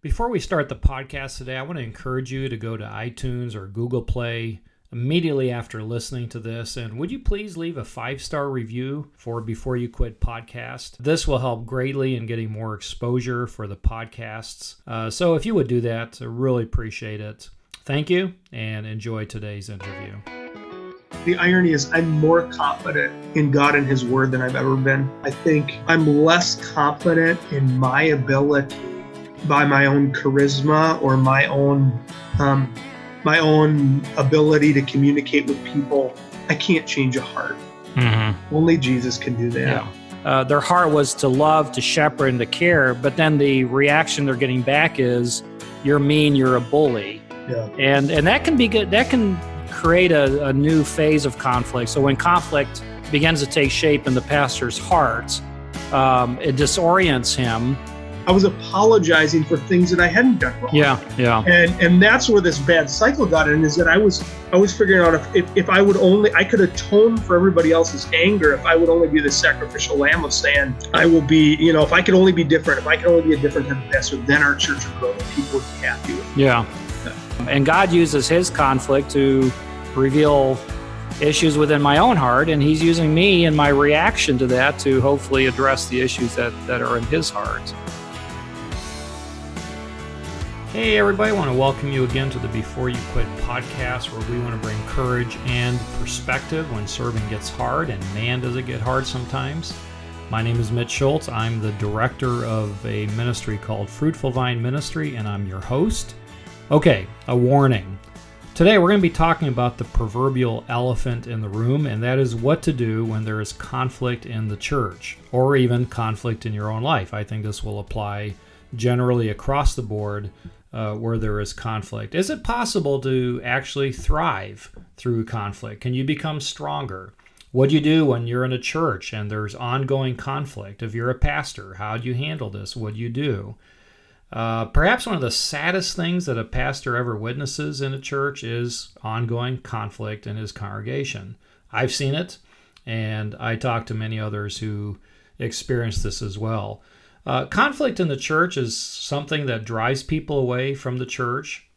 Before we start the podcast today, I want to encourage you to go to iTunes or Google Play immediately after listening to this. And would you please leave a five star review for Before You Quit podcast? This will help greatly in getting more exposure for the podcasts. Uh, so if you would do that, I really appreciate it. Thank you and enjoy today's interview. The irony is, I'm more confident in God and His Word than I've ever been. I think I'm less confident in my ability by my own charisma or my own um, my own ability to communicate with people. I can't change a heart. Mm-hmm. Only Jesus can do that. Yeah. Uh, their heart was to love, to shepherd, and to care, but then the reaction they're getting back is, "You're mean. You're a bully." Yeah. And and that can be good. That can create a, a new phase of conflict. So when conflict begins to take shape in the pastor's heart, um, it disorients him I was apologizing for things that I hadn't done wrong. Yeah, yeah. And and that's where this bad cycle got in is that I was I was figuring out if, if, if I would only I could atone for everybody else's anger if I would only be the sacrificial lamb of saying I will be you know if I could only be different if I could only be a different type of pastor then our church would grow and people would be happy with me. Yeah. yeah. And God uses His conflict to reveal issues within my own heart and he's using me and my reaction to that to hopefully address the issues that, that are in his heart Hey, everybody, I want to welcome you again to the Before You Quit podcast, where we want to bring courage and perspective when serving gets hard, and man, does it get hard sometimes. My name is Mitch Schultz. I'm the director of a ministry called Fruitful Vine Ministry, and I'm your host. Okay, a warning. Today, we're going to be talking about the proverbial elephant in the room, and that is what to do when there is conflict in the church or even conflict in your own life. I think this will apply generally across the board uh, where there is conflict? Is it possible to actually thrive through conflict? Can you become stronger? What do you do when you're in a church and there's ongoing conflict? If you're a pastor, how do you handle this? What do you do? Uh, perhaps one of the saddest things that a pastor ever witnesses in a church is ongoing conflict in his congregation. I've seen it, and I talk to many others who experience this as well. Uh, conflict in the church is something that drives people away from the church.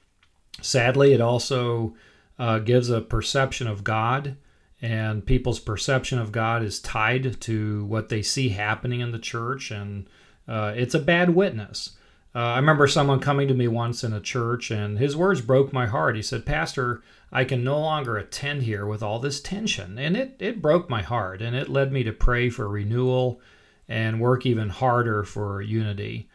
Sadly, it also uh, gives a perception of God, and people's perception of God is tied to what they see happening in the church, and uh, it's a bad witness. Uh, I remember someone coming to me once in a church, and his words broke my heart. He said, Pastor, I can no longer attend here with all this tension. And it, it broke my heart, and it led me to pray for renewal and work even harder for unity.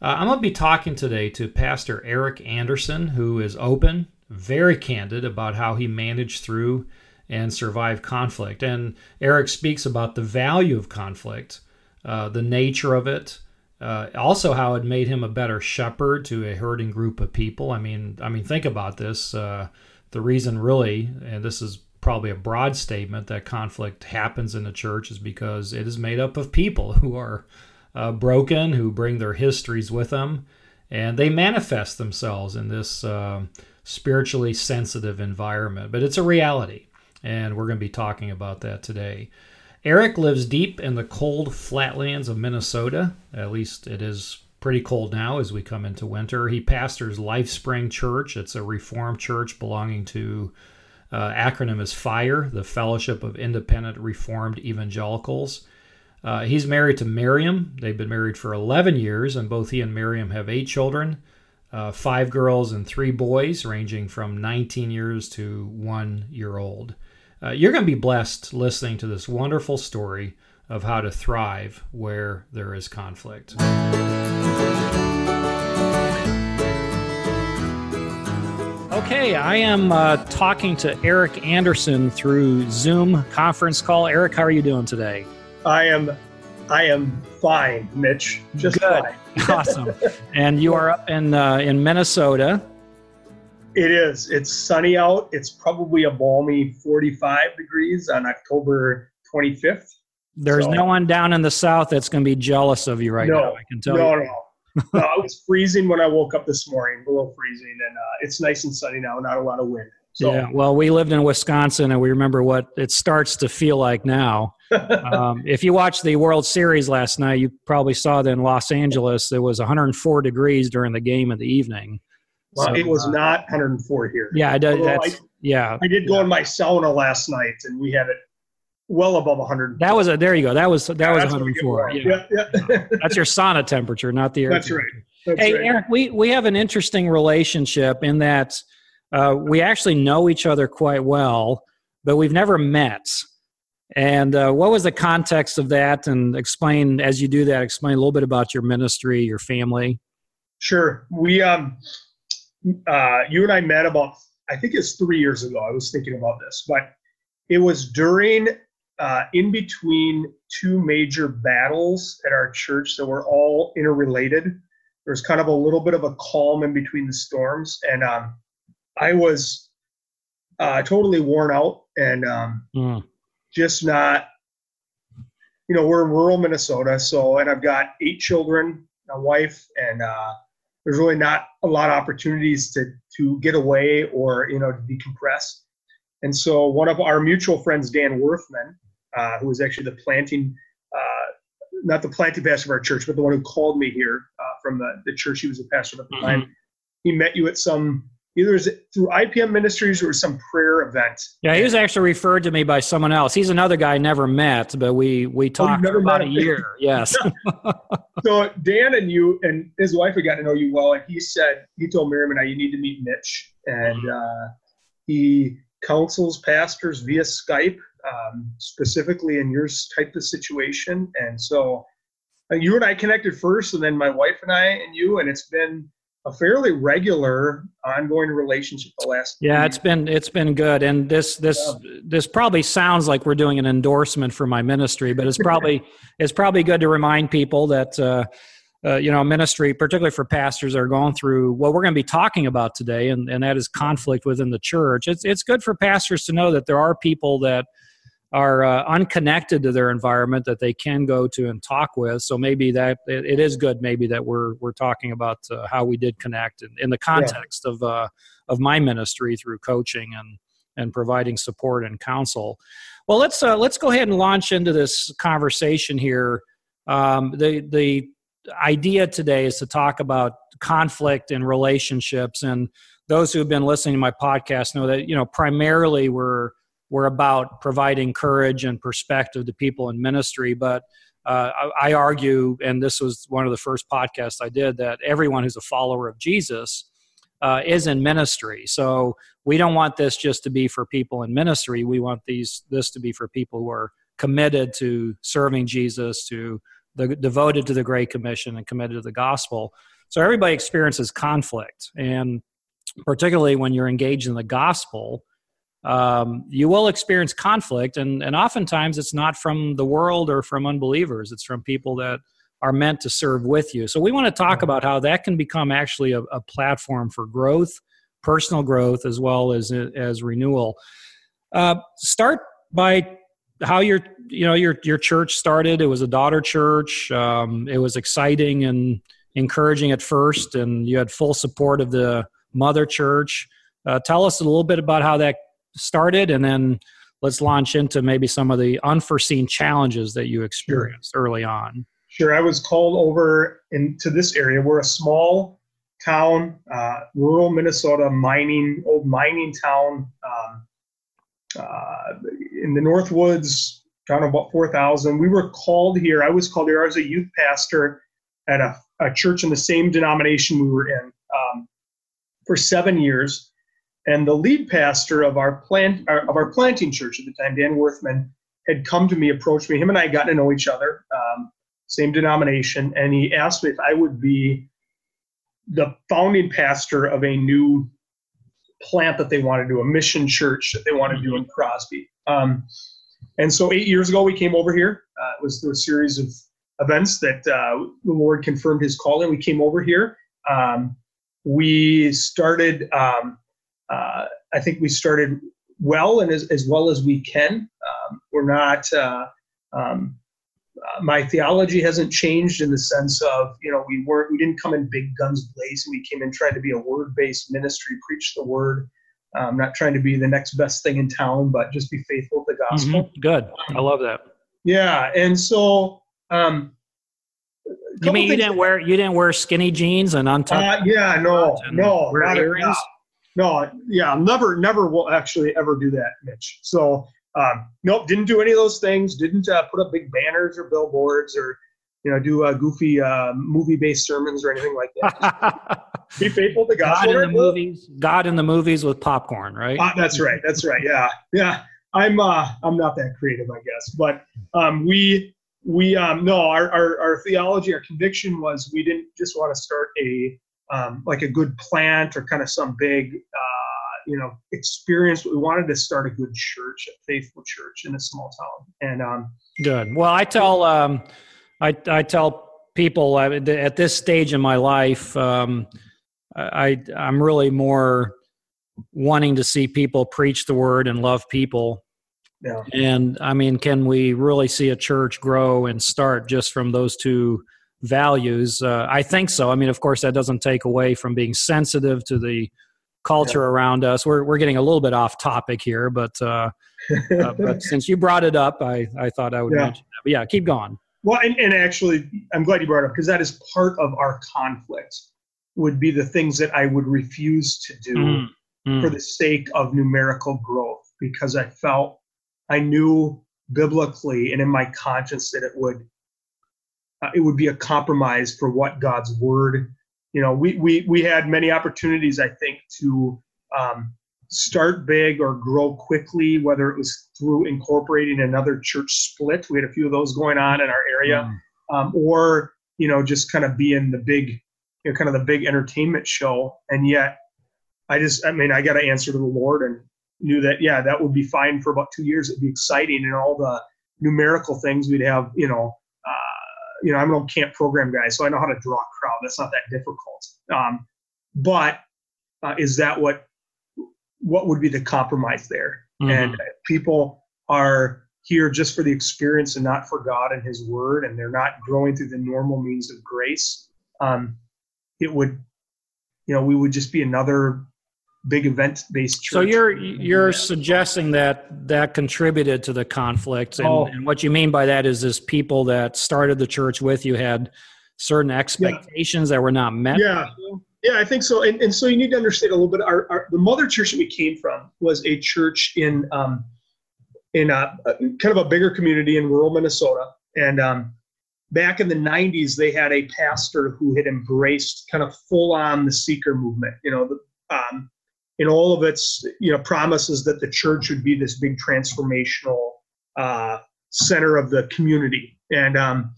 Uh, I'm going to be talking today to Pastor Eric Anderson, who is open, very candid about how he managed through and survived conflict. And Eric speaks about the value of conflict, uh, the nature of it, uh, also how it made him a better shepherd to a hurting group of people. I mean, I mean, think about this. Uh, the reason, really, and this is probably a broad statement that conflict happens in the church is because it is made up of people who are uh, broken, who bring their histories with them, and they manifest themselves in this uh, spiritually sensitive environment. But it's a reality, and we're going to be talking about that today. Eric lives deep in the cold flatlands of Minnesota. At least it is pretty cold now as we come into winter. He pastors Life Spring Church. It's a reformed church belonging to uh, acronym is FIRE, the Fellowship of Independent Reformed Evangelicals. Uh, he's married to Miriam. They've been married for 11 years, and both he and Miriam have eight children uh, five girls and three boys, ranging from 19 years to one year old. Uh, you're going to be blessed listening to this wonderful story of how to thrive where there is conflict. Okay, I am uh, talking to Eric Anderson through Zoom conference call. Eric, how are you doing today? I am, I am fine, Mitch. Just good, awesome. And you are up in uh, in Minnesota. It is. It's sunny out. It's probably a balmy 45 degrees on October 25th. There's so, no one down in the south that's going to be jealous of you right no, now. I can tell no, you. No, no, it was freezing when I woke up this morning, below freezing, and uh, it's nice and sunny now, not a lot of wind. So. Yeah, well, we lived in Wisconsin, and we remember what it starts to feel like now. um, if you watched the World Series last night, you probably saw that in Los Angeles it was 104 degrees during the game in the evening. Well, so, it was uh, not 104 here. Yeah, I did. That's, I, yeah, I did go yeah. in my sauna last night, and we had it well above 100. That was a there you go. That was that yeah, was 104. Yeah. yeah, yeah. that's your sauna temperature, not the air. That's right. That's hey, right. Eric, we we have an interesting relationship in that uh, we actually know each other quite well, but we've never met. And uh, what was the context of that? And explain as you do that. Explain a little bit about your ministry, your family. Sure. We um, uh, you and I met about I think it's three years ago. I was thinking about this, but it was during uh, in between two major battles at our church that were all interrelated. There was kind of a little bit of a calm in between the storms, and um, I was uh, totally worn out and um, mm. just not. You know, we're in rural Minnesota, so and I've got eight children, a wife, and uh, there's really not a lot of opportunities to to get away or you know to decompress. And so one of our mutual friends, Dan Worthman, uh, who was actually the planting, uh, not the planting pastor of our church, but the one who called me here uh, from the, the church he was a pastor at the time. Mm-hmm. He met you at some either is it through IPM Ministries or some prayer event. Yeah, he was actually referred to me by someone else. He's another guy I never met, but we we oh, talked oh, about a year. Yes. so Dan and you and his wife had gotten to know you well, and he said he told Miriam and I you need to meet Mitch, and uh, he counsels pastors via Skype, um, specifically in your type of situation, and so. Uh, you and I connected first, and then my wife and I and you, and it's been a fairly regular ongoing relationship the last yeah it's been it's been good and this this yeah. this probably sounds like we're doing an endorsement for my ministry but it's probably it's probably good to remind people that uh, uh, you know ministry particularly for pastors are going through what we're going to be talking about today and, and that is conflict within the church it's it's good for pastors to know that there are people that are uh, unconnected to their environment that they can go to and talk with. So maybe that it, it is good. Maybe that we're we're talking about uh, how we did connect in, in the context yeah. of uh, of my ministry through coaching and and providing support and counsel. Well, let's uh, let's go ahead and launch into this conversation here. Um, the the idea today is to talk about conflict in relationships and those who have been listening to my podcast know that you know primarily we're were about providing courage and perspective to people in ministry. But uh, I, I, argue, and this was one of the first podcasts I did, that everyone who's a follower of Jesus uh, is in ministry. So we don't want this just to be for people in ministry. We want these this to be for people who are committed to serving Jesus, to the devoted to the Great Commission, and committed to the gospel. So everybody experiences conflict, and particularly when you're engaged in the gospel um, you will experience conflict and, and oftentimes it's not from the world or from unbelievers. It's from people that are meant to serve with you. So we want to talk about how that can become actually a, a platform for growth personal growth as well as as renewal. Uh, start by how your you know your your church started. It was a daughter church. Um, it was exciting and encouraging at first and you had full support of the mother church. Uh, tell us a little bit about how that started and then let's launch into maybe some of the unforeseen challenges that you experienced sure. early on. Sure i was called over into this area. We're a small town uh, rural minnesota mining old mining town um, uh, in the north woods town of about 4000 we were called here i was called here i was a youth pastor at a, a church in the same denomination we were in um, for seven years and the lead pastor of our plant uh, of our planting church at the time, Dan Worthman, had come to me, approached me. Him and I got to know each other, um, same denomination, and he asked me if I would be the founding pastor of a new plant that they wanted to do, a mission church that they wanted to do in Crosby. Um, and so eight years ago, we came over here. Uh, it was through a series of events that uh, the Lord confirmed His calling. We came over here. Um, we started um, uh, I think we started well and as, as well as we can. Um, we're not, uh, um, uh, my theology hasn't changed in the sense of, you know, we weren't, we didn't come in big guns blazing. We came in trying to be a word based ministry, preach the word. I'm not trying to be the next best thing in town, but just be faithful to the gospel. Mm-hmm. Good. I love that. Yeah, and so um, You mean you didn't wear you didn't wear skinny jeans and untucked? Uh, yeah, no, and no, not a- earrings? No, yeah, never, never will actually ever do that, Mitch. So, um, nope, didn't do any of those things. Didn't uh, put up big banners or billboards or, you know, do uh, goofy uh, movie-based sermons or anything like that. Be faithful to God. God in the movies. God in the movies with popcorn, right? Uh, that's right. That's right. Yeah, yeah. I'm uh, I'm not that creative, I guess, but um, we we um, no, our, our our theology, our conviction was we didn't just want to start a um, like a good plant or kind of some big uh, you know experience. We wanted to start a good church, a faithful church in a small town, and um, Good. Well, I tell um, I I tell people uh, at this stage in my life, um, I I'm really more wanting to see people preach the word and love people. yeah, And I mean, can we really see a church grow and start just from those two values? Uh, I think so. I mean, of course, that doesn't take away from being sensitive to the culture around us. We're we're getting a little bit off topic here, but uh, uh, but since you brought it up, I I thought I would Yeah. mention that. But yeah, keep going. Well, and, and actually, I'm glad you brought it up because that is part of our conflict. Would be the things that I would refuse to do Mm, mm. for the sake of numerical growth because I felt I knew biblically and in my conscience that it would uh, it would be a compromise for what God's word. You know, we we we had many opportunities I think to um, start big or grow quickly, whether it was through incorporating another church split. We had a few of those going on in our area Mm. um, or you know just kind of being the big you know kind of the big entertainment show and yet i just i mean i got to answer to the lord and knew that yeah that would be fine for about two years it'd be exciting and all the numerical things we'd have you know you know i'm an old camp program guy so i know how to draw a crowd. That's not that difficult. Um, but uh, is that what what would be the compromise there? Mhm. and people are here just for the experience and not for God and His Word, and they're not growing through the normal means of grace, um, it would, you know, we would just be another big event-based church. So you're you're suggesting that that contributed to the conflict, and, Oh. and what you mean by that is, is people that started the church with you had certain expectations that were not met. Yeah. Yeah, I think so. And, and so you need to understand a little bit. Our, our the mother church that we came from was a church in um, in a, a kind of a bigger community in rural Minnesota. And um, back in the '90s, they had a pastor who had embraced kind of full on the seeker movement. You know, the, um, in all of its you know promises that the church would be this big transformational uh, center of the community. And um,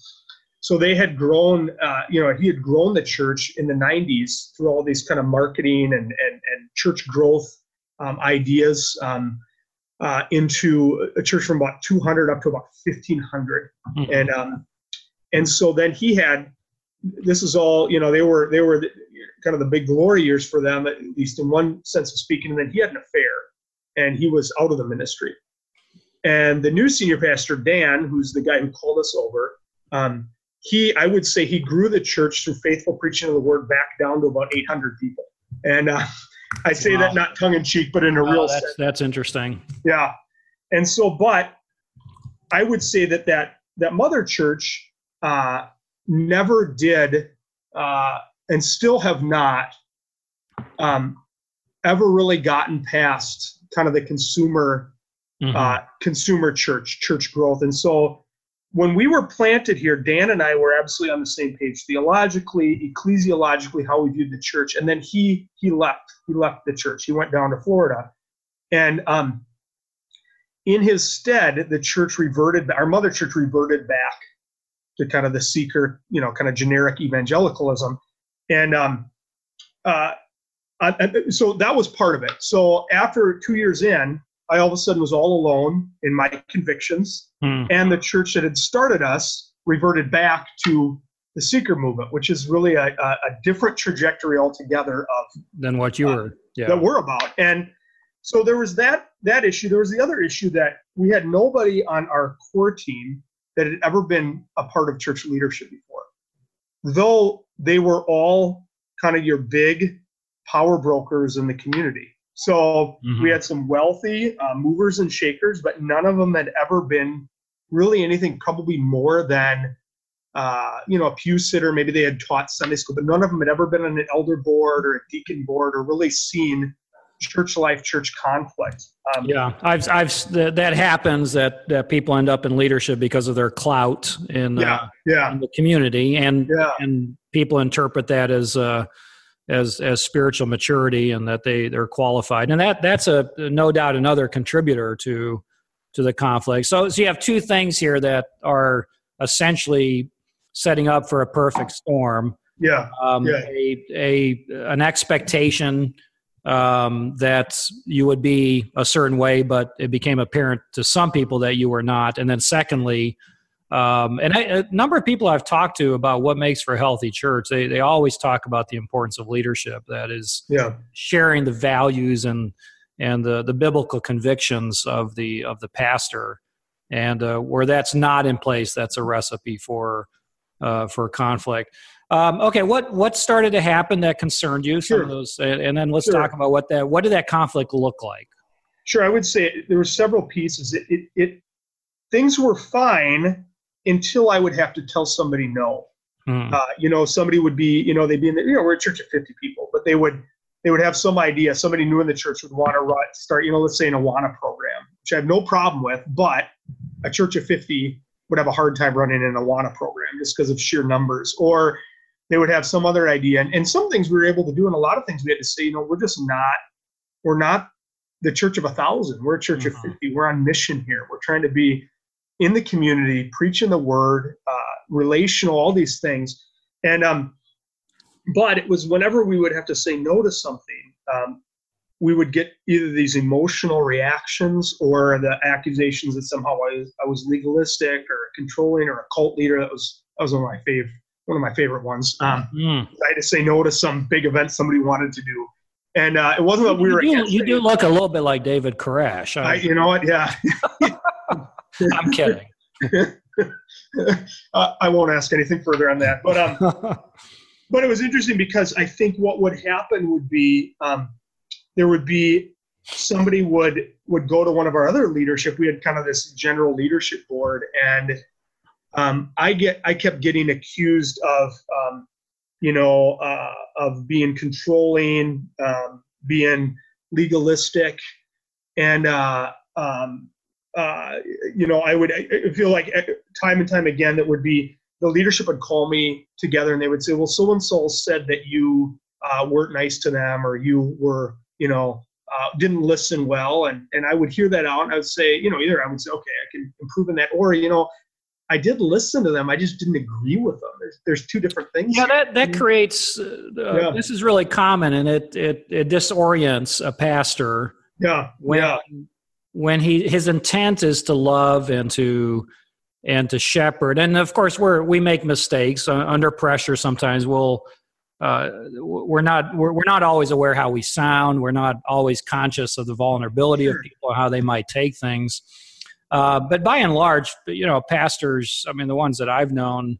so they had grown, uh, you know, he had grown the church in the 90s through all these kind of marketing and, and, and church growth um, ideas um, uh, into a church from about 200 up to about 1500. Mhm. And, um, and so then he had, this is all, you know, they were, they were kind of the big glory years for them, at least in one sense of speaking. And then he had an affair and he was out of the ministry. And the new senior pastor, Dan, who's the guy who called us over, um, he i would say he grew the church through faithful preaching of the word back down to about 800 people and uh, i say Wow. that not tongue-in-cheek but in a Oh, real that's sense that's interesting. yeah and so but i would say that that that mother church uh, never did uh, and still have not um, ever really gotten past kind of the consumer Mhm. uh, consumer church, church growth. And so when we were planted here, Dan and I were absolutely on the same page theologically, ecclesiologically, how we viewed the church. And then he he left. He left the church. He went down to Florida, and um, in his stead, the church reverted. Our mother church reverted back to kind of the seeker, you know, kind of generic evangelicalism, and um, uh, uh, so that was part of it. So after two years in, I all of a sudden was all alone in my convictions, Hmm. and the church that had started us reverted back to the seeker movement, which is really a, a, a different trajectory altogether of Than what you uh, were. Yeah. that we're about. And so there was that that issue. There was the other issue that we had nobody on our core team that had ever been a part of church leadership before, though they were all kind of your big power brokers in the community. So mm-hmm. we had some wealthy uh, movers and shakers, but none of them had ever been really anything probably more than uh, you know a pew sitter. Maybe they had taught Sunday school, but none of them had ever been on an elder board or a deacon board or really seen church life, church conflict. Um, yeah, I've, I've that happens that, that people end up in leadership because of their clout in, yeah, uh, yeah. in the community, and yeah. and people interpret that as uh, as as spiritual maturity and that they they're qualified, and that that's a no doubt another contributor to to the conflict. So so you have two things here that are essentially setting up for a perfect storm. Yeah, um, yeah. A, a an expectation um, that you would be a certain way, but it became apparent to some people that you were not. And then, secondly, um, and I, a number of people I've talked to about what makes for a healthy church, they, they always talk about the importance of leadership. That is, yeah. sharing the values and and the, the biblical convictions of the of the pastor. And uh, where that's not in place, that's a recipe for uh, for conflict. Um, okay, what what started to happen that concerned you? Some sure. of those, and then let's sure. talk about what that what did that conflict look like? Sure, I would say there were several pieces. It, it, it things were fine until I would have to tell somebody no. Hmm. Uh, you know, somebody would be, you know, they'd be in the, you know, we're a church of 50 people, but they would, they would have some idea. Somebody new in the church would want to start, you know, let's say an Awana program, which I have no problem with, but a church of 50 would have a hard time running an Awana program just because of sheer numbers. Or they would have some other idea. And, and some things we were able to do, and a lot of things we had to say, you know, we're just not, we're not the church of a thousand. We're a church mm-hmm. of 50. We're on mission here. We're trying to be in the community, preaching the word, uh, relational, all these things. And, um, but it was whenever we would have to say no to something, um, we would get either these emotional reactions or the accusations that somehow I was, I was legalistic or controlling or a cult leader. That was that was one of my favorite one of my favorite ones. Um, mm. I had to say no to some big event somebody wanted to do. And uh, it wasn't that we were. You, you do look a little bit like David Koresh. I, you know what? Yeah. I'm kidding. uh, I won't ask anything further on that. But um, but it was interesting because I think what would happen would be um, there would be somebody would would go to one of our other leadership. We had kind of this general leadership board, and um, I get I kept getting accused of um, you know uh, of being controlling, um, being legalistic, and uh, um, uh, you know I would I feel like uh, time and time again that would be the leadership would call me together and they would say, well, so and so said that you uh, weren't nice to them or you were you know uh, didn't listen well. And and I would hear that out and I would say you know either I would say okay I can improve in that or you know I did listen to them. I just didn't agree with them. There's, there's two different things. Yeah, that that creates. Uh, yeah. This is really common, and it, it it disorients a pastor. Yeah, when yeah. when he his intent is to love and to and to shepherd, and of course we're we make mistakes uh, under pressure. Sometimes we'll. Uh, we're not we're, we're not always aware how we sound. We're not always conscious of the vulnerability sure. of people, how they might take things uh, but by and large, you know, pastors, I mean, the ones that I've known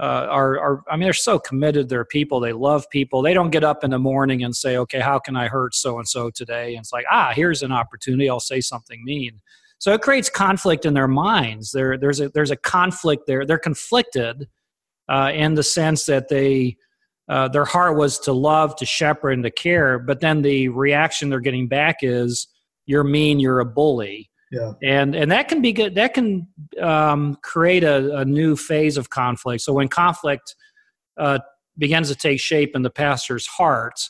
uh, are, are, I mean, they're so committed. They're people. They love people. They don't get up in the morning and say, okay, how can I hurt so and so today? And it's like, ah, here's an opportunity. I'll say something mean. So it creates conflict in their minds. There, there's a there's a conflict there. They're conflicted uh, in the sense that they uh, their heart was to love, to shepherd, and to care. But then the reaction they're getting back is, "You're mean. You're a bully." Yeah. And and that can be good. That can um, create a, a, new phase of conflict. So when conflict uh, begins to take shape in the pastor's heart,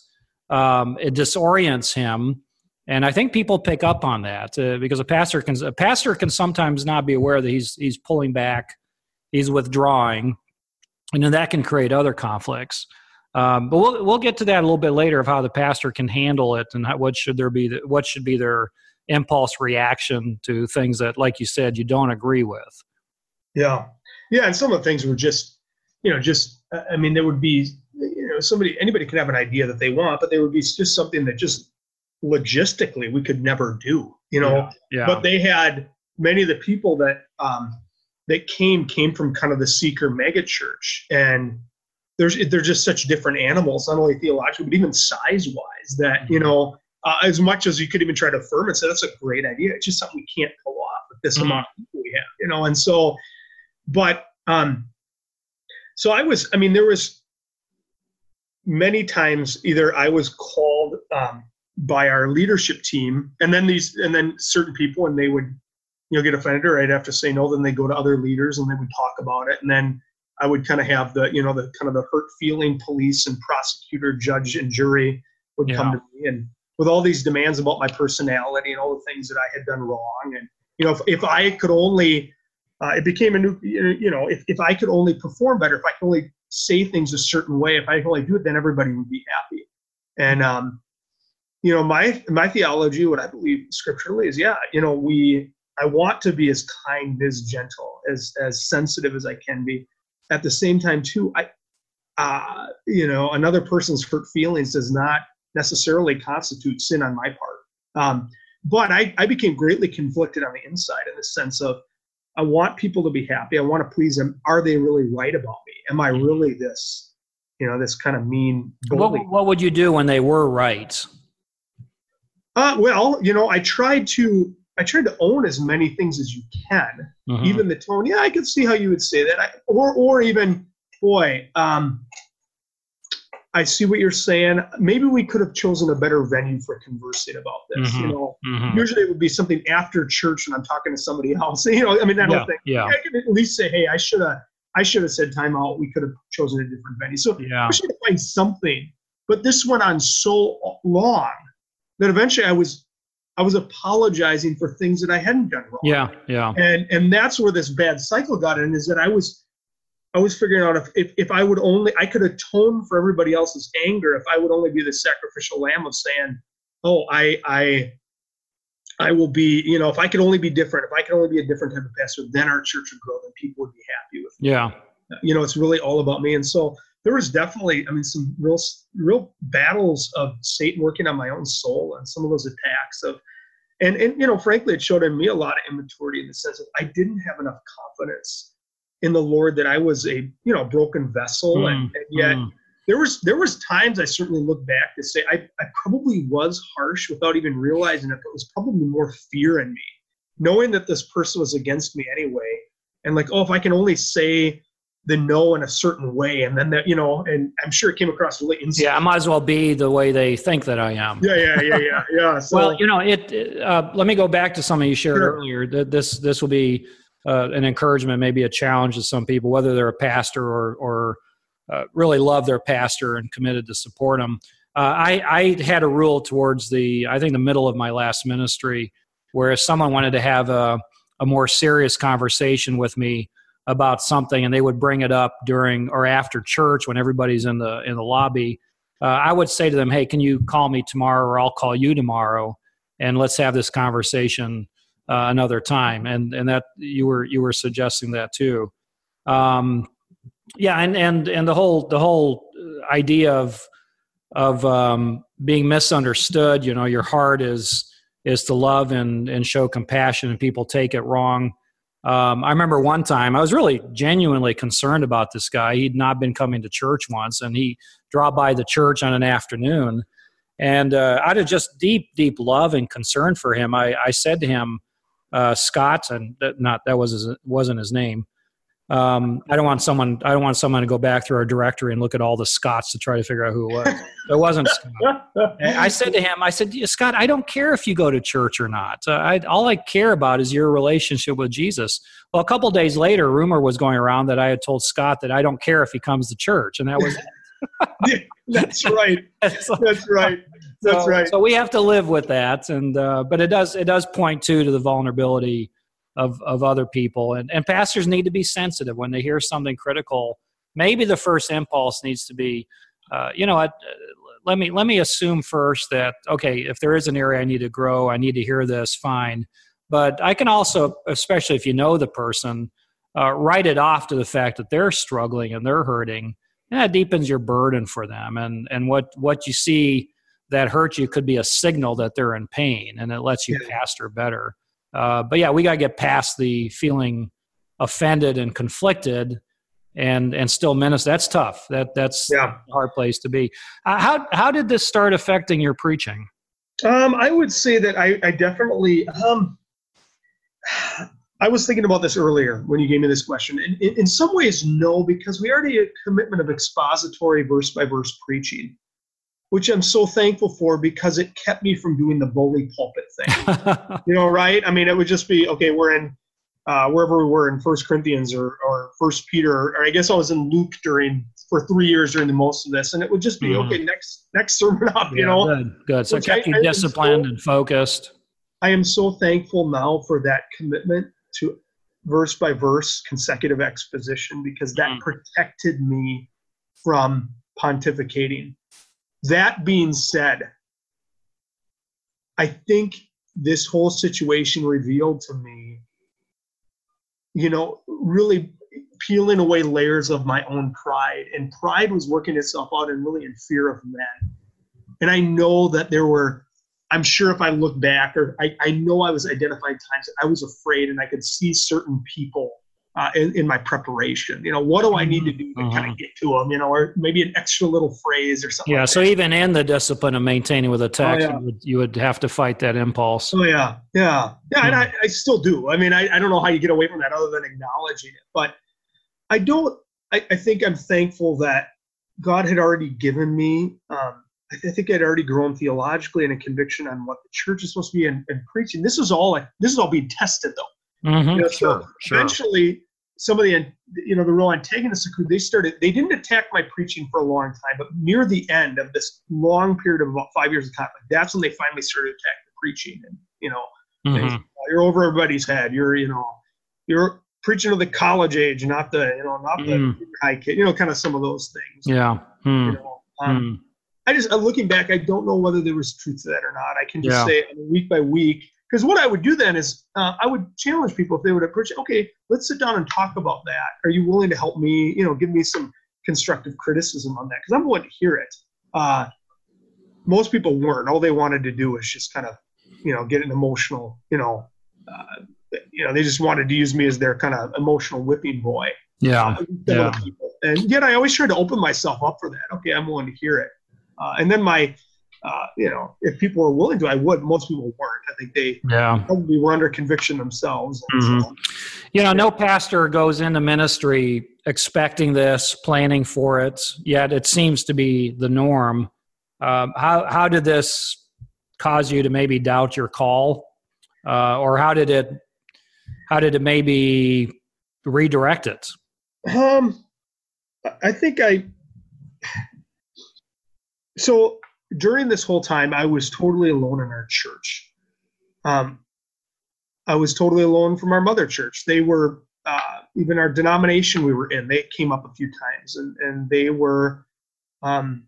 um, it disorients him. And I think people pick up on that uh, because a pastor can a pastor can sometimes not be aware that he's he's pulling back, he's withdrawing, and then that can create other conflicts. Um, but we'll we'll get to that a little bit later of how the pastor can handle it and how, what should there be what should be their impulse reaction to things that, like you said, you don't agree with. Yeah, yeah, and some of the things were just, you know, just I mean, there would be, you know, somebody anybody could have an idea that they want, but there would be just something that just logistically we could never do, you know. Yeah. yeah. But they had many of the people that um, that came came from kind of the seeker megachurch, and there's they're just such different animals, not only theologically but even size wise. That you mm-hmm. know uh, as much as you could even try to affirm and say that's a great idea. It's just something we can't pull off with this mm-hmm. amount of people we have, you know. And so, but um, so I was. I mean, there was many times either I was called um, by our leadership team, and then these, and then certain people, and they would, you know, get offended or I'd have to say no. Then they go to other leaders, and they would talk about it, and then I would kind of have the, you know, the kind of the hurt feeling police and prosecutor, judge, and jury would yeah. come to me, and with all these demands about my personality and all the things that I had done wrong, and you know, if, if I could only, uh, it became a new, you know, if, if I could only perform better, if I could only say things a certain way, if I could only do it, then everybody would be happy. And um, you know, my my theology, what I believe scripturally is, yeah, you know, we I want to be as kind, as gentle, as as sensitive as I can be. At the same time, too, I, uh, you know, another person's hurt feelings does not necessarily constitute sin on my part. Um, but I, I became greatly conflicted on the inside in the sense of I want people to be happy. I want to please them. Are they really right about me? Am I really this, you know, this kind of mean bully? What, what would you do when they were right? Uh, well, you know, I tried to I tried to own as many things as you can. Mm-hmm. Even the tone. Yeah, I could see how you would say that. I, or or even, boy, um, I see what you're saying. Maybe we could have chosen a better venue for conversing about this. Mm-hmm. You know, mm-hmm. usually it would be something after church when I'm talking to somebody else. You know, I mean that yeah, whole thing. Yeah. I could at least say, hey, I should have, I should have said time out. We could have chosen a different venue. So yeah. we should find something. But this went on so long that eventually I was, I was apologizing for things that I hadn't done wrong. Yeah, yeah. And and that's where this bad cycle got in. Is that I was I was figuring out if, if, if I would only, I could atone for everybody else's anger if I would only be the sacrificial lamb of saying, oh, I, I, I will be, you know, if I could only be different, if I could only be a different type of pastor, then our church would grow, then people would be happy with me. Yeah. You know, it's really all about me. And so there was definitely, I mean, some real, real battles of Satan working on my own soul and some of those attacks of, and, and, you know, frankly, it showed in me a lot of immaturity in the sense that I didn't have enough confidence in the Lord that I was a you know broken vessel, mm, and, and, yet mm. there was there was times I certainly look back to say I, I probably was harsh without even realizing it. But it was probably more fear in me, knowing that this person was against me anyway, and like oh if I can only say the no in a certain way, and then that you know, and I'm sure it came across really insane. Yeah, I might as well be the way they think that I am. Yeah, yeah, yeah, yeah, yeah. So, well, you know, it. Uh, let me go back to something you shared sure. earlier. This this will be uh, an encouragement, maybe a challenge to some people, whether they're a pastor or, or uh, really love their pastor and committed to support them. Uh, I, I had a rule towards the, I think, the middle of my last ministry, where if someone wanted to have a, a more serious conversation with me about something, and they would bring it up during or after church when everybody's in the in the lobby, uh, I would say to them, "Hey, can you call me tomorrow, or I'll call you tomorrow, and let's have this conversation." Uh, another time, and and that you were you were suggesting that too. Um, yeah, and and and the whole the whole idea of of um, being misunderstood. You know, your heart is is to love and and show compassion, and people take it wrong. Um, I remember one time I was really genuinely concerned about this guy. He'd not been coming to church once, and he dropped by the church on an afternoon. And uh, out of just deep, deep love and concern for him, I, I said to him, uh, Scott, and that not that was his, wasn't his name. Um, I don't want someone. I don't want someone to go back through our directory and look at all the Scotts to try to figure out who it was. it wasn't Scott. I said to him, I said, Scott, I don't care if you go to church or not. Uh, I, all I care about is your relationship with Jesus. Well, a couple days later, rumor was going around that I had told Scott that I don't care if he comes to church, and that was. yeah, that's right. That's right. That's so, right. So we have to live with that, and uh, but it does it does point too to the vulnerability of of other people, and and pastors need to be sensitive when they hear something critical. Maybe the first impulse needs to be, uh, you know, what, let me let me assume first that okay, if there is an area I need to grow, I need to hear this. Fine, but I can also, especially if you know the person, uh, write it off to the fact that they're struggling and they're hurting. And that deepens your burden for them, and and what what you see that hurts you could be a signal that they're in pain and it lets you yeah. pastor better. Uh, but yeah, we got to get past the feeling offended and conflicted and and still minister. That's tough. That that's yeah. a hard place to be. Uh, how how did this start affecting your preaching? Um, I would say that I, I definitely. Um, I was thinking about this earlier when you gave me this question. In, in, in some ways, no, because we already had a commitment of expository verse by verse preaching, which I'm so thankful for because it kept me from doing the bully pulpit thing. you know, right? I mean, it would just be okay. We're in uh, wherever we were in First Corinthians or or First Peter, or I guess I was in Luke during for three years during the most of this, and it would just be mm-hmm. okay. Next next sermon up, yeah, you know. Good, good. So kept you disciplined so, and focused. I am so thankful now for that commitment to verse by verse consecutive exposition because that mm. protected me from pontificating. That being said, I think this whole situation revealed to me, you know, really peeling away layers of my own pride. And pride was working itself out and really in fear of men. And I know that there were I'm sure if I look back, or I, I know I was identifying times I was afraid, and I could see certain people uh, in, in, my preparation. You know, what do I need to do to uh-huh. kind of get to them? You know, or maybe an extra little phrase or something. Yeah. Like so even in the discipline of maintaining with a text, oh, yeah. you, would, you, would, have to fight that impulse. Oh yeah, yeah, yeah, and hmm. I, I still do. I mean, I, I don't know how you get away from that other than acknowledging it, but I don't. I, I think I'm thankful that God had already given me. Um, I think I'd already grown theologically and a conviction on what the church is supposed to be and, and preaching. This is all like this is all being tested though. Mm-hmm, you know, sure, so sure. eventually some of the you know the real antagonists they started they didn't attack my preaching for a long time, but near the end of this long period of about five years of conflict, that's when they finally started attacking the preaching and you know mm-hmm. you're over everybody's head. You're you know you're preaching to the college age, not the you know not the mm. high kid. You know, kind of some of those things. Yeah. Mm. You know, um, mm. I just looking back, I don't know whether there was truth to that or not. I can just yeah. say week by week because what I would do then is uh, I would challenge people if they would approach. Okay, let's sit down and talk about that. Are you willing to help me? You know, give me some constructive criticism on that because I'm willing to hear it. Uh, most people weren't. All they wanted to do was just kind of, you know, get an emotional. You know, uh, you know, they just wanted to use me as their kind of emotional whipping boy. Yeah. Uh, yeah. And yet I always try to open myself up for that. Okay, I'm willing to hear it. Uh, and then my, uh, you know, if people were willing to, I would. Most people weren't. I think they yeah. probably were under conviction themselves. Mm-hmm. So, you know, yeah. no pastor goes into ministry expecting this, planning for it. Yet it seems to be the norm. Um, how how did this cause you to maybe doubt your call, uh, or how did it how did it maybe redirect it? Um, I think I so during this whole time, I was totally alone in our church. Um, I was totally alone from our mother church. They were uh, even our denomination we were in. They came up a few times, and and they were um,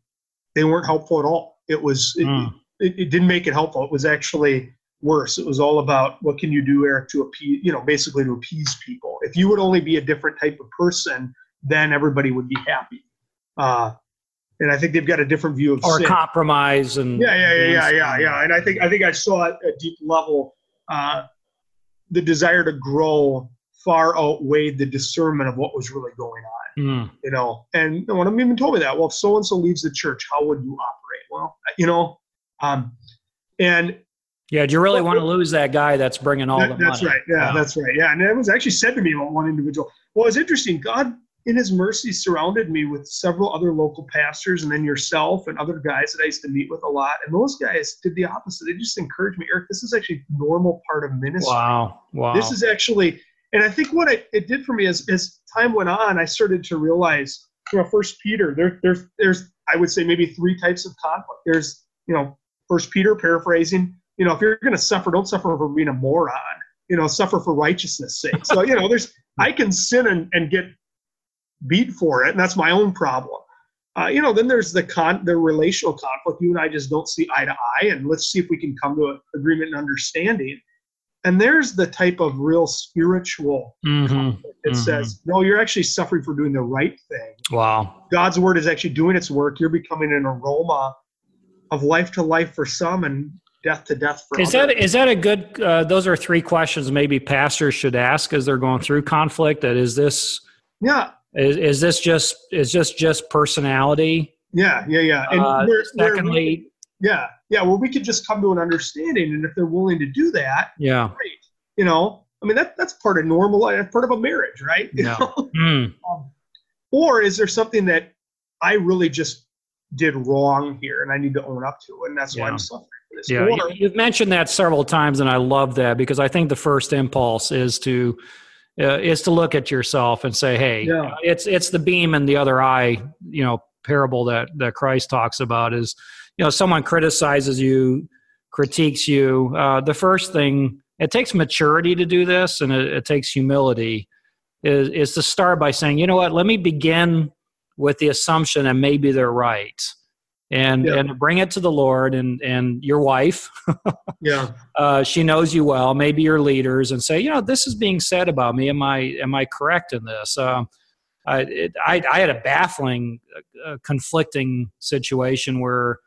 they weren't helpful at all. It was it, mm. it, it, didn't make it helpful. It was actually worse. It was all about what can you do, Eric, to appease you know basically to appease people. If you would only be a different type of person, then everybody would be happy. Uh, and I think they've got a different view of or sin. compromise and yeah, yeah, yeah, yeah, yeah, yeah. And I think I think I saw at a deep level uh, the desire to grow far outweighed the discernment of what was really going on. Mm. You know, and no one even told me that. Well, if so and so leaves the church, how would you operate? Well, you know, um, and yeah, do you really well, want to lose that guy that's bringing all that, the that's money? That's right. Yeah, wow. that's right. Yeah, and it was actually said to me about one individual. Well, it's interesting. God in his mercy surrounded me with several other local pastors and then yourself and other guys that I used to meet with a lot. And those guys did the opposite. They just encouraged me, Eric, this is actually normal part of ministry. Wow. Wow. This is actually, and I think what it, it did for me is as time went on, I started to realize, you know, first Peter, there, there's, there's, I would say maybe three types of conflict. There's, you know, first Peter paraphrasing, you know, if you're going to suffer, don't suffer for being a moron, you know, suffer for righteousness sake. So, you know, there's, I can sin and, and get beat for it, and that's my own problem. Uh, you know, then there's the con the relational conflict. You and I just don't see eye to eye, and let's see if we can come to an agreement and understanding. And there's the type of real spiritual mm-hmm. conflict that mm-hmm. says, no, you're actually suffering for doing the right thing. Wow. God's word is actually doing its work. You're becoming an aroma of life to life for some and death to death for is others. that is that a good uh, those are three questions maybe pastors should ask as they're going through conflict that is this yeah is, is this just is this just personality? Yeah, yeah, yeah. And uh, secondly, Yeah, yeah. Well, we could just come to an understanding, and if they're willing to do that, yeah, great. You know, I mean that that's part of normal life, part of a marriage, right? You Yeah. Mm. Um, or is there something that I really just did wrong here, and I need to own up to, and that's why I'm suffering this? Yeah, Or, you've mentioned that several times, and I love that because I think the first impulse is to uh, is to look at yourself and say, "Hey, Yeah. it's it's the beam in the other eye." You know, parable that that Christ talks about is, you know, someone criticizes you, critiques you. Uh, the first thing it takes maturity to do this, and it, it takes humility. Is is to start by saying, you know what? Let me begin with the assumption that maybe they're right and Yeah. and bring it to the lord and and your wife. Yeah, uh, she knows you well maybe your leaders and say you know this is being said about me. Am i am i correct in this? Um, I, it, I i had a baffling uh, conflicting situation where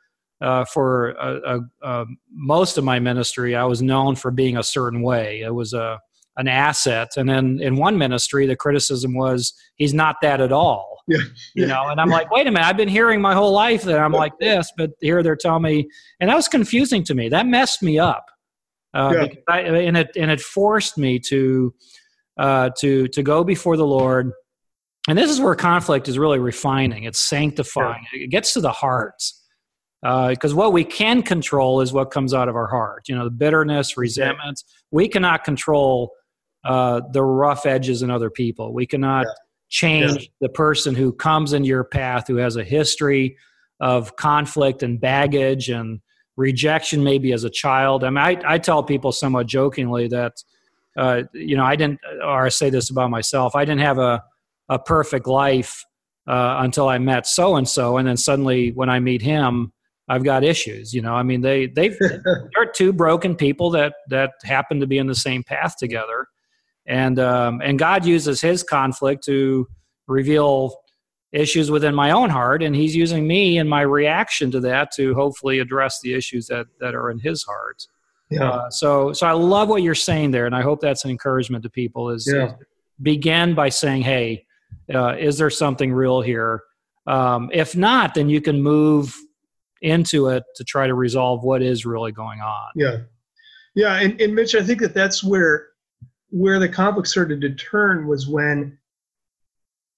uh, for uh, uh, uh, most of my ministry i was known for being a certain way. It was a an asset. And then in one ministry the criticism was he's not that at all Yeah. you know and i'm like wait a minute i've been hearing my whole life that i'm like this but here they're telling me and that was confusing to me. That messed me up uh, Yeah. I, and it and it forced me to uh, to to go before the lord. And this is where conflict is really refining. It's sanctifying. It gets to the heart because what we can control is what comes out of our heart. You know the bitterness resentment we cannot control uh, the rough edges in other people. We cannot Yeah. change the person who comes into your path who has a history of conflict and baggage and rejection maybe as a child. I mean i, I tell people somewhat jokingly that uh, you know i didn't or i say this about myself i didn't have a, a perfect life uh, until i met so and so and then suddenly when i meet him i've got issues you know? I mean they they are two broken people that that happen to be in the same path together and um, and god uses his conflict to reveal issues within my own heart and he's using me and my reaction to that to hopefully address the issues that that are in his heart yeah, uh, so so i love what you're saying there and i hope that's an encouragement to people is, Yeah. is begin by saying hey uh, is there something real here um, if not then you can move into it to try to resolve what is really going on yeah, yeah. And, and Mitch, I think that that's where where the conflict started to turn was when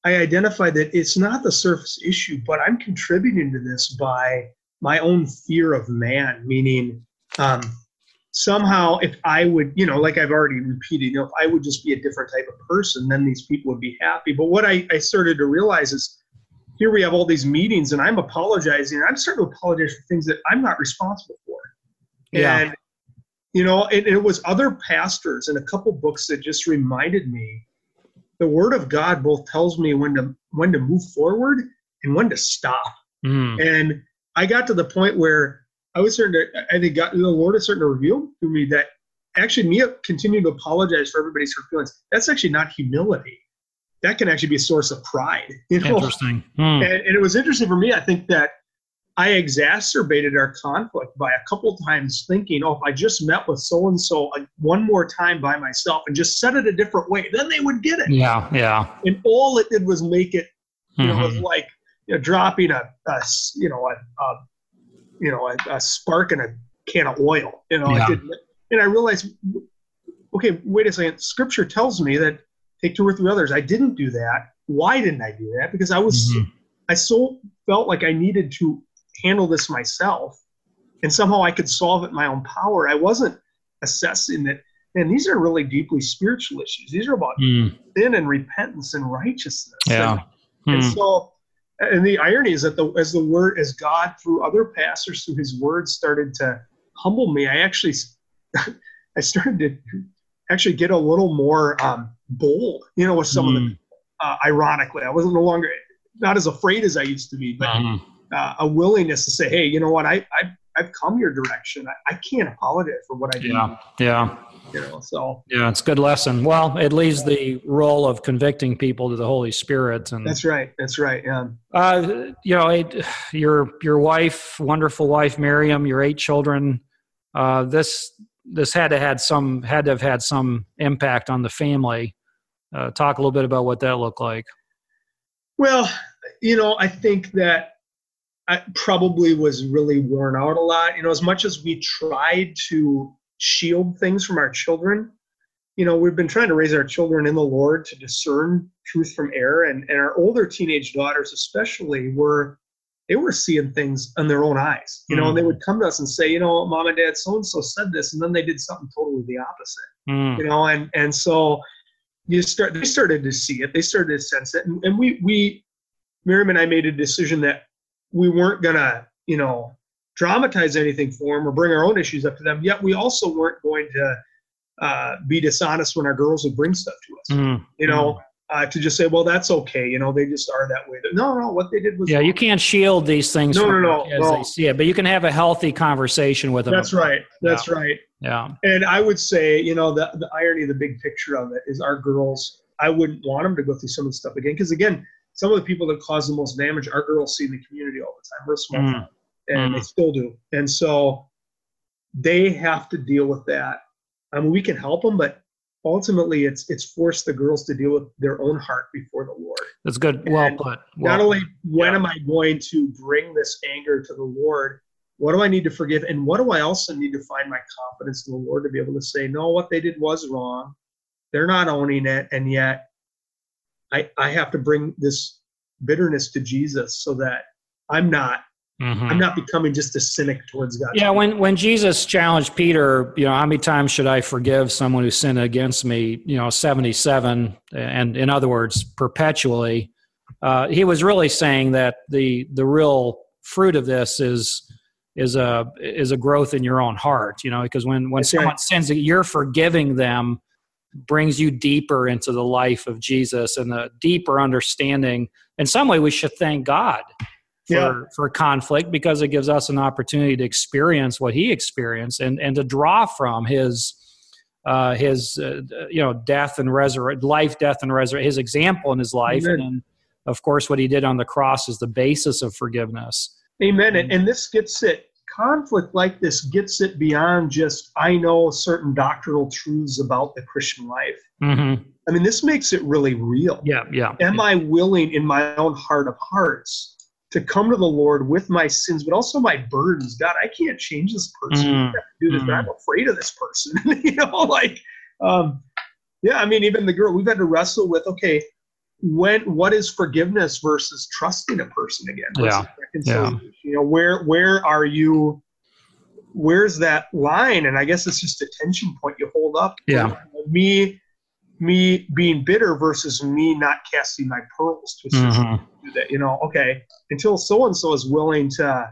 I identified that it's not the surface issue, but I'm contributing to this by my own fear of man, meaning um, somehow if I would, you know, like I've already repeated, you know, if I would just be a different type of person, then these people would be happy. But what I, I started to realize is here we have all these meetings and I'm apologizing. I'm starting to apologize for things that I'm not responsible for. Yeah. And, you know, it, it was other pastors and a couple books that just reminded me the word of God both tells me when to when to move forward and when to stop. Mm, And I got to the point where I was starting to, I think God, the Lord is starting to reveal to me that actually me continuing to apologize for everybody's hurt feelings, that's actually not humility. That can actually be a source of pride. You know? interesting Hmm. And, and it was interesting for me. I think that I exacerbated our conflict by a couple times thinking, oh, if I just met with so and so one more time by myself and just said it a different way, then they would get it. yeah yeah And all it did was make it you know, it was Mhm. like you know, dropping a, a you know, a, a you know, a, a spark in a can of oil. You know, Yeah. I and I realized, okay, wait a second. Scripture tells me that take two or three others. I didn't do that. Why didn't I do that? Because I was, Mhm. I so felt like I needed to handle this myself, and somehow I could solve it in my own power. I wasn't assessing that. And these are really deeply spiritual issues. These are about Mm, sin and repentance and righteousness. yeah And, and Hmm. so, and the irony is that the as the word as God through other pastors through His word started to humble me, I actually I started to actually get a little more um, bold, you know, with some of the. Mm, Uh, ironically, I wasn't no longer not as afraid as I used to be, but mhm. Uh, a willingness to say, "Hey, you know what? I I I've come your direction. I, I can't apologize for what I did." yeah yeah You know, so Yeah, it's a good lesson. Well, it leaves the role of convicting people to the Holy Spirit, and that's right. That's right. Yeah. uh, you know, it, your your wife, wonderful wife Miriam, your eight children. Uh, this this had to had some had to have had some impact on the family. Uh, talk a little bit about what that looked like. Well, you know, I think that I probably was really worn out a lot. You know, as much as we tried to shield things from our children, you know, we've been trying to raise our children in the Lord to discern truth from error. And, and our older teenage daughters, especially, were they were seeing things in their own eyes, you know, mm. and they would come to us and say, you know, mom and dad, so and so said this, and then they did something totally the opposite, mm. you know, and and so you start they started to see it, they started to sense it, and, and we we Miriam and I made a decision that we weren't gonna, you know, dramatize anything for them or bring our own issues up to them. Yet we also weren't going to uh, be dishonest when our girls would bring stuff to us. Mm-hmm. You know, uh, to just say, well, that's okay. You know, they just are that way. No, no, what they did was yeah. Wrong. You can't shield these things. No, no, no, as no. they see it, but you can have a healthy conversation with them. That's right. That's yeah. right. Yeah. And I would say, you know, the the irony, the big picture of it is our girls. I wouldn't want them to go through some of the stuff again because again, some of the people that cause the most damage, our girls see in the community all the time. We're a small mm. town, and mm. they still do. And so they have to deal with that. I mean, we can help them, but ultimately it's it's forced the girls to deal with their own heart before the Lord. That's good. Well and put. Well, not only when yeah. am I going to bring this anger to the Lord, what do I need to forgive? And what do I also need to find my confidence in the Lord to be able to say, no, what they did was wrong. They're not owning it. And yet I, I have to bring this bitterness to Jesus so that I'm not Mm-hmm. I'm not becoming just a cynic towards God. Yeah, when when Jesus challenged Peter, you know, how many times should I forgive someone who sinned against me? You know, 77, and in other words, perpetually. Uh, he was really saying that the the real fruit of this is is a is a growth in your own heart. You know, because when when That's someone right. sins, you're forgiving them brings you deeper into the life of Jesus and the deeper understanding. In some way, we should thank God for, yeah. for conflict because it gives us an opportunity to experience what he experienced and, and to draw from his uh, his uh, you know death and resurrection life death and resurrection his example in his life Amen. and of course what he did on the cross is the basis of forgiveness Amen. And, and this gets it conflict like this gets it beyond just I know certain doctrinal truths about the Christian life. Mm-hmm. I mean, this makes it really real. Yeah, yeah. Am yeah. I willing in my own heart of hearts to come to the Lord with my sins, but also my burdens. God, I can't change this person. Mm. To do this, mm. but I'm afraid of this person. you know, like, um, yeah, I mean, even the girl we've had to wrestle with. Okay, when what is forgiveness versus trusting a person again? Yeah. yeah. You know, where where are you? Where's that line? And I guess it's just a tension point you hold up. Yeah. Me me being bitter versus me not casting my pearls to mm-hmm. that. You know, okay, until so and so is willing to,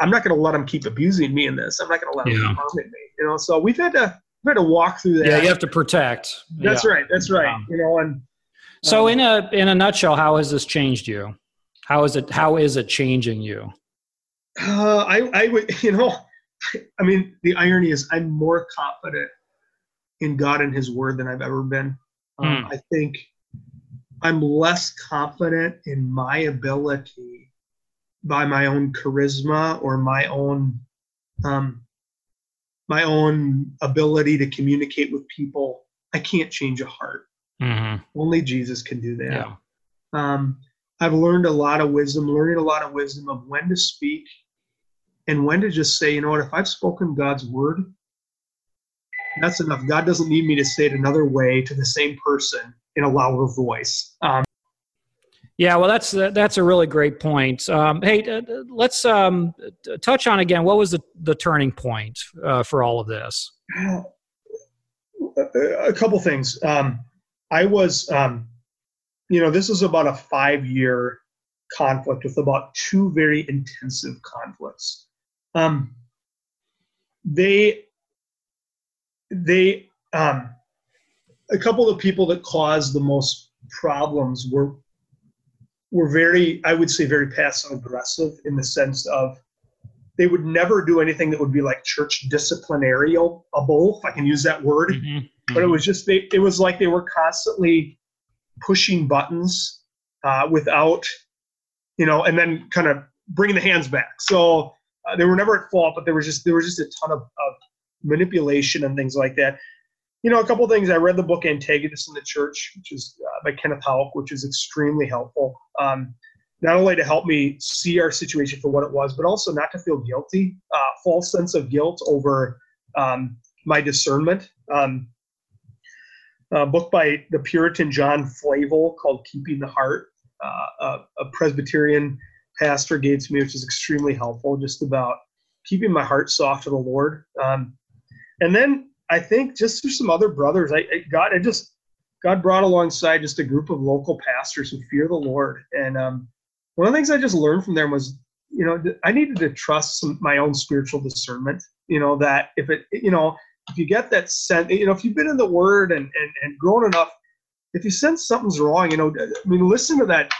I'm not going to let them keep abusing me in this. I'm not going to let them yeah. keep harming me. You know, so we've had to we've had to walk through that. Yeah, you have to protect. That's yeah. right. That's right. You know, and so um, in a in a nutshell, how has this changed you? How is it how is it changing you? Uh, I I would you know, I mean the irony is I'm more confident in God and His Word than I've ever been. Um, hmm. I think I'm less confident in my ability by my own charisma or my own um, my own ability to communicate with people. I can't change a heart. Mm-hmm. Only Jesus can do that. Yeah. Um, I've learned a lot of wisdom, learning a lot of wisdom of when to speak and when to just say, you know what, if I've spoken God's word, that's enough. God doesn't need me to say it another way to the same person in a louder voice. Um, yeah, well, that's uh, that's a really great point. Um, hey, uh, let's um, touch on again. What was the, the turning point uh, for all of this? A couple things. Um, I was, um, you know, this is about a five year conflict with about two very intensive conflicts. Um, they they um, a couple of people that caused the most problems were were very i would say very passive aggressive in the sense of they would never do anything that would be like church disciplinarial if i can use that word mm-hmm. Mm-hmm. but it was just they it was like they were constantly pushing buttons uh, without you know and then kind of bringing the hands back so uh, they were never at fault but there was just there was just a ton of, of manipulation and things like that. You know, a couple things. I read the book Antagonists in the Church, which is uh, by Kenneth Haugk, which is extremely helpful. Um, not only to help me see our situation for what it was, but also not to feel guilty, uh, false sense of guilt over um, my discernment. Um, a book by the Puritan John Flavel called Keeping the Heart, uh, a, a, Presbyterian pastor gave to me, which is extremely helpful, just about keeping my heart soft to the Lord. Um, and then I think just through some other brothers, I, I God, I just God brought alongside just a group of local pastors who fear the Lord. And um, one of the things I just learned from them was, you know, I needed to trust some, my own spiritual discernment. You know that if it, you know, if you get that sense, you know, if you've been in the Word and and, and grown enough, if you sense something's wrong, you know, I mean, listen to that,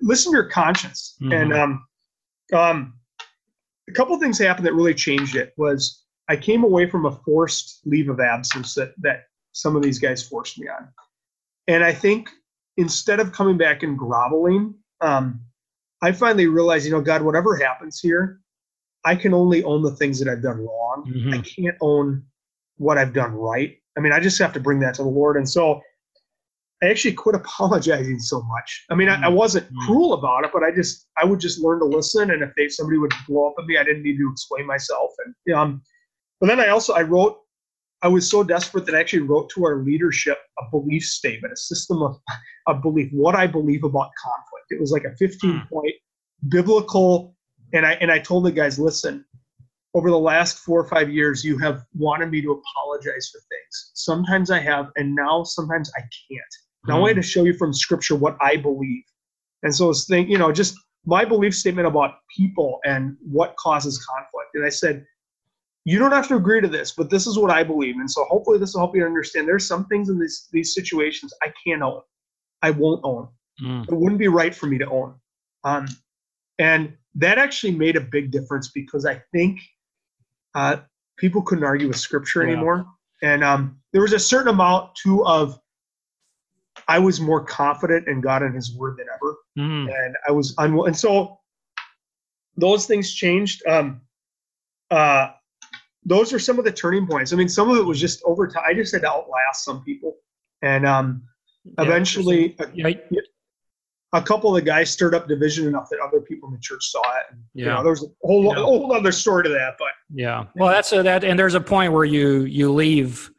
listen to your conscience. Mm-hmm. And um, um, a couple things happened that really changed it was I came away from a forced leave of absence that that some of these guys forced me on, and I think instead of coming back and groveling, um, I finally realized, you know, God, whatever happens here, I can only own the things that I've done wrong. Mm-hmm. I can't own what I've done right. I mean, I just have to bring that to the Lord. And so I actually quit apologizing so much. I mean, I, I mm-hmm. wasn't mm-hmm. cruel about it, but I just I would just learn to listen. And if they somebody would blow up at me, I didn't need to explain myself. And um, but then I also I wrote. I was so desperate that I actually wrote to our leadership a belief statement, a system of, of belief, what I believe about conflict. It was like a 15 mm. point biblical, and I and I told the guys, listen, over the last four or five years, you have wanted me to apologize for things. Sometimes I have, and now sometimes I can't. Now mm. I want to show you from scripture what I believe. And so it's think, you know, just my belief statement about people and what causes conflict. And I said, you don't have to agree to this, but this is what I believe. And so hopefully this will help you understand there's some things in these these situations I can't own. I won't own. Mm. It wouldn't be right for me to own. Um, and that actually made a big difference because I think uh, people couldn't argue with scripture yeah. anymore. And um, there was a certain amount too of I was more confident in God and His Word than ever, mm. and I was unwilling. And so those things changed. Um, uh, those are some of the turning points. I mean, some of it was just over time. I just had to outlast some people, and um, eventually, yeah, a couple of the guys stirred up division enough that other people in the church saw it. And, yeah. You know, there's a whole, yeah. whole other story to that, but yeah. Well, that's a, that, and there's a point where you, you leave,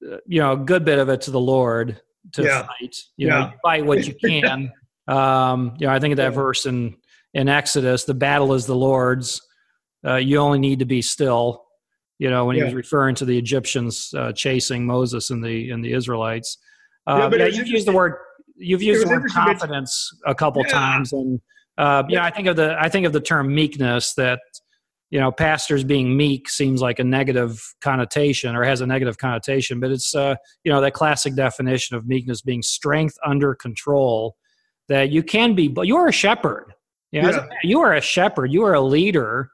you know, a good bit of it to the Lord to yeah. fight, you yeah. know, fight what you can. um, you know, I think of that verse in, in Exodus, the battle is the Lord's. Uh, you only need to be still, you know, when he was referring to the Egyptians uh, chasing Moses and the, and the Israelites. Uh, yeah, but yeah, you used the word you've used the word confidence a couple yeah. times, and uh, yeah, I think of the I think of the term meekness that you know pastors being meek seems like a negative connotation or has a negative connotation, but it's uh, you know that classic definition of meekness being strength under control. That you can be, but you are a shepherd. You, know, yeah. you are a shepherd. You are a leader.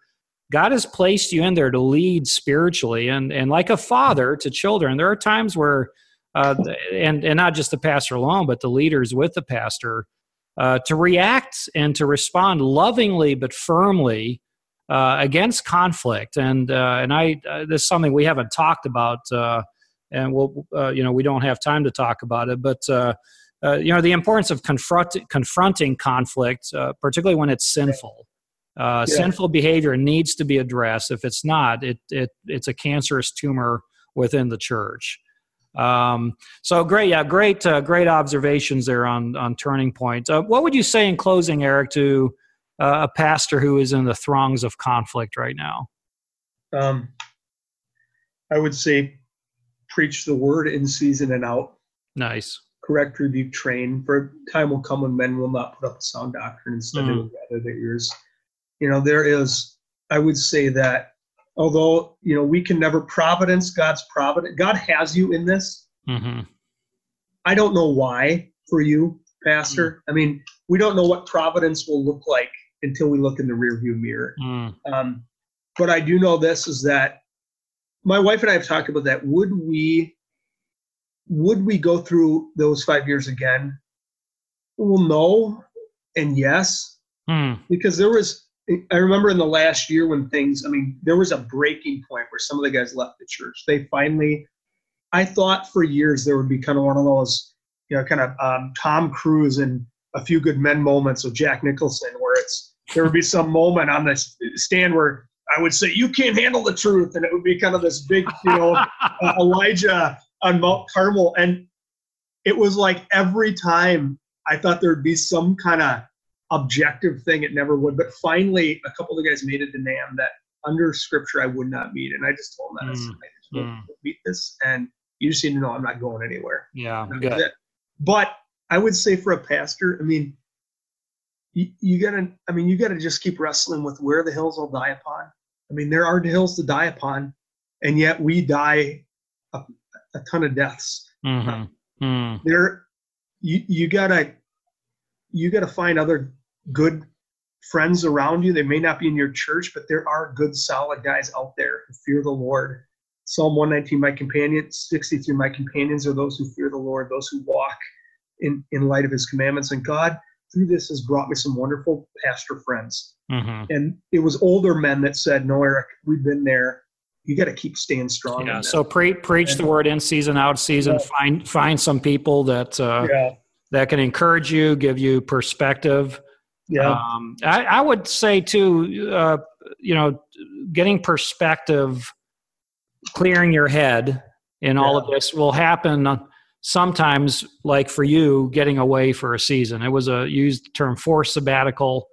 God has placed you in there to lead spiritually, and and like a father to children. There are times where uh, and and not just the pastor alone, but the leaders with the pastor, uh, to react and to respond lovingly but firmly uh, against conflict. And uh, and I uh, this is something we haven't talked about, uh, and we'll you know we don't have time to talk about it, but. you know the importance of confront, confronting conflict, particularly when it's sinful. Yeah. Sinful behavior needs to be addressed. If it's not, it, it it's a cancerous tumor within the church. Um, so great, yeah, great, uh, great observations there on on Turning Point. Uh, what would you say in closing, Eric, to uh, a pastor who is in the throngs of conflict right now? Um, I would say preach the word in season and out. Nice. Correct, rebuke, train. For time will come when men will not put up sound doctrine instead mm. of gather their ears. You know, there is. I would say that although you know we can never providence god's providence god has you in this mm-hmm. i don't know why for you pastor mm. i mean we don't know what providence will look like until we look in the rearview mirror mm. um, but i do know this is that my wife and i have talked about that would we would we go through those five years again well no and yes mm. because there was I remember in the last year when things, I mean, there was a breaking point where some of the guys left the church. They finally, I thought for years there would be kind of one of those, you know, kind of um, Tom Cruise and a few good men moments with Jack Nicholson, where it's there would be some moment on this stand where I would say, "You can't handle the truth," and it would be kind of this big, you know, uh, Elijah on Mount Carmel, and it was like every time I thought there'd be some kind of objective thing, it never would. But finally, a couple of the guys made a demand that under Scripture I would not meet, and I just told them that mm. I just won't mm. meet this, and you just need to know I'm not going anywhere. Yeah. But I would say for a pastor, I mean, you, you gotta, I mean, you gotta just keep wrestling with where the hills will die upon. I mean, there are hills to die upon, and yet we die a, a ton of deaths. Mm-hmm. Mm. There, you you gotta you gotta find other good friends around you. They may not be in your church, but there are good, solid guys out there who fear the Lord. Psalm 119, my companions, 63, my companions are those who fear the Lord, those who walk in, in light of his commandments. And God, through this, has brought me some wonderful pastor friends. Mm-hmm. And it was older men that said, No, Eric, we've been there. You got to keep staying strong. Yeah. So pre- preach and, the word in season, out season. Yeah. Find find some people that uh, yeah. that can encourage you, give you perspective. Yeah. Um, I, I, would say too, uh, you know, getting perspective, clearing your head in all of this will happen sometimes like for you getting away for a season. It was a used term forced sabbatical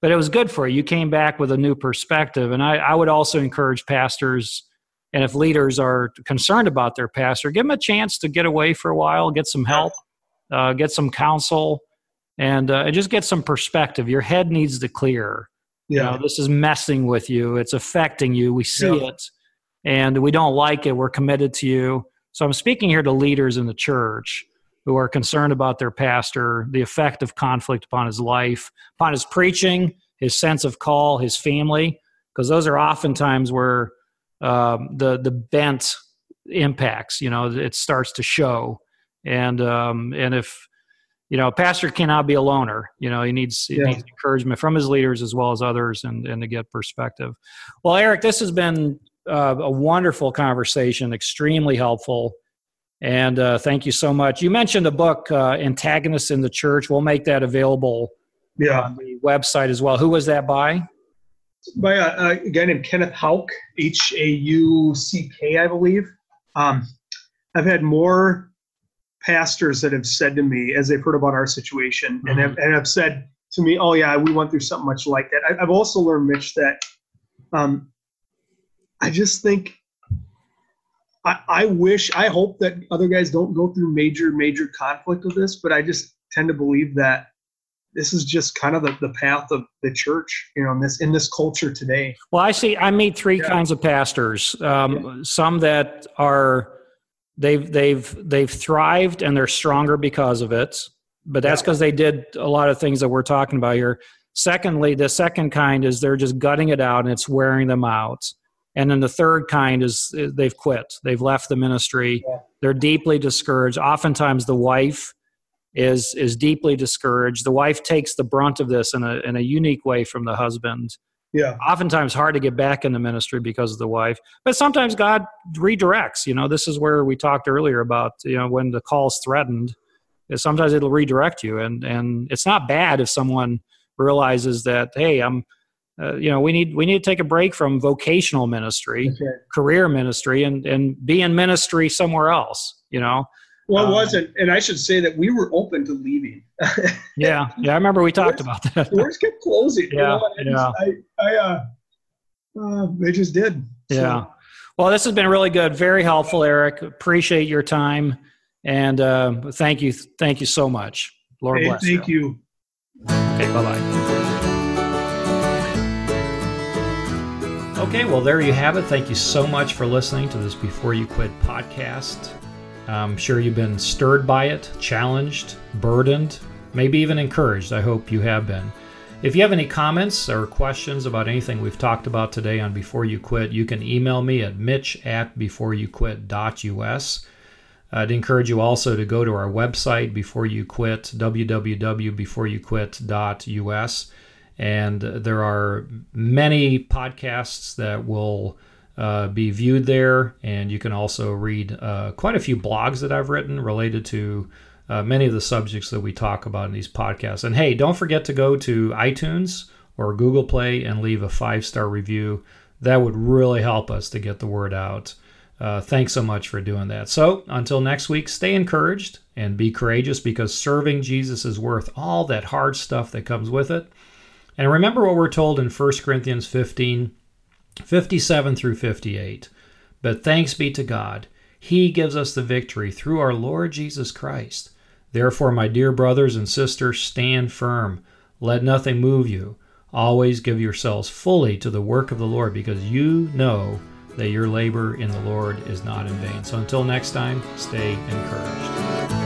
but it was good for you. You came back with a new perspective. And I, I would also encourage pastors and if leaders are concerned about their pastor give them a chance to get away for a while get some help uh, get some counsel and uh, just get some perspective your head needs to clear yeah. You know, this is messing with you it's affecting you we see yeah. it and we don't like it we're committed to you so I'm speaking here to leaders in the church who are concerned about their pastor, the effect of conflict upon his life, upon his preaching, his sense of call, his family, because those are oftentimes where um, the the bent impacts. You know, it starts to show, and um, and if you know, a pastor cannot be a loner. You know, he needs, he needs encouragement from his leaders as well as others, and and to get perspective. Well, Eric, this has been uh, a wonderful conversation, extremely helpful. And uh, thank you so much. You mentioned a book, uh, Antagonists in the Church. We'll make that available yeah. on the website as well. Who was that by? By a, a guy named Kenneth Hauk, H A U C K, I believe. Um, I've had more pastors that have said to me as they've heard about our situation mm-hmm. and, have, and have said to me, "Oh yeah, we went through something much like that." I, have also learned, Mitch, that um, I just think I, I wish, I hope that other guys don't go through major, major conflict with this, but I just tend to believe that this is just kind of the, the path of the church, you know, in this in this culture today. Well, I see. I meet three yeah. kinds of pastors. Um, yeah. Some that are they've they've they've thrived and they're stronger because of it, but that's because yeah. they did a lot of things that we're talking about here. Secondly, the second kind is they're just gutting it out and it's wearing them out. And then the third kind is they've quit. They've left the ministry. Yeah. They're deeply discouraged. Oftentimes, the wife is is deeply discouraged. The wife takes the brunt of this in a in a unique way from the husband. Yeah. Oftentimes hard to get back in the ministry because of the wife. But sometimes God redirects. You know, this is where we talked earlier about, you know, when the call's threatened, sometimes it'll redirect you. And and it's not bad if someone realizes that, hey, I'm uh, you know we need we need to take a break from vocational ministry okay. career ministry and and be in ministry somewhere else you know well it um, wasn't and i should say that we were open to leaving. Yeah yeah i remember we talked about that. Doors kept closing yeah you know, yeah. I, I uh, uh they just did yeah. So. well this has been really good. Very helpful eric. Appreciate your time and uh, thank you thank you so much. Lord hey, bless thank you, you. okay bye-bye. Okay, well, there you have it. Thank you so much for listening to this Before You Quit podcast. I'm sure you've been stirred by it, challenged, burdened, maybe even encouraged. I hope you have been. If you have any comments or questions about anything we've talked about today on Before You Quit, you can email me at mitch at beforeyouquit.us. I'd encourage you also to go to our website, Before You Quit, www.beforeyouquit.us and there are many podcasts that will uh, be viewed there. And you can also read uh, quite a few blogs that I've written related to uh, many of the subjects that we talk about in these podcasts. And hey, don't forget to go to iTunes or Google Play and leave a five star review. That would really help us to get the word out. Uh, thanks so much for doing that. So, until next week, stay encouraged and be courageous because serving Jesus is worth all that hard stuff that comes with it. And remember what we're told in 1 Corinthians 15 57 through 58. But thanks be to God, He gives us the victory through our Lord Jesus Christ. Therefore, my dear brothers and sisters, stand firm. Let nothing move you. Always give yourselves fully to the work of the Lord because you know that your labor in the Lord is not in vain. So until next time, stay encouraged.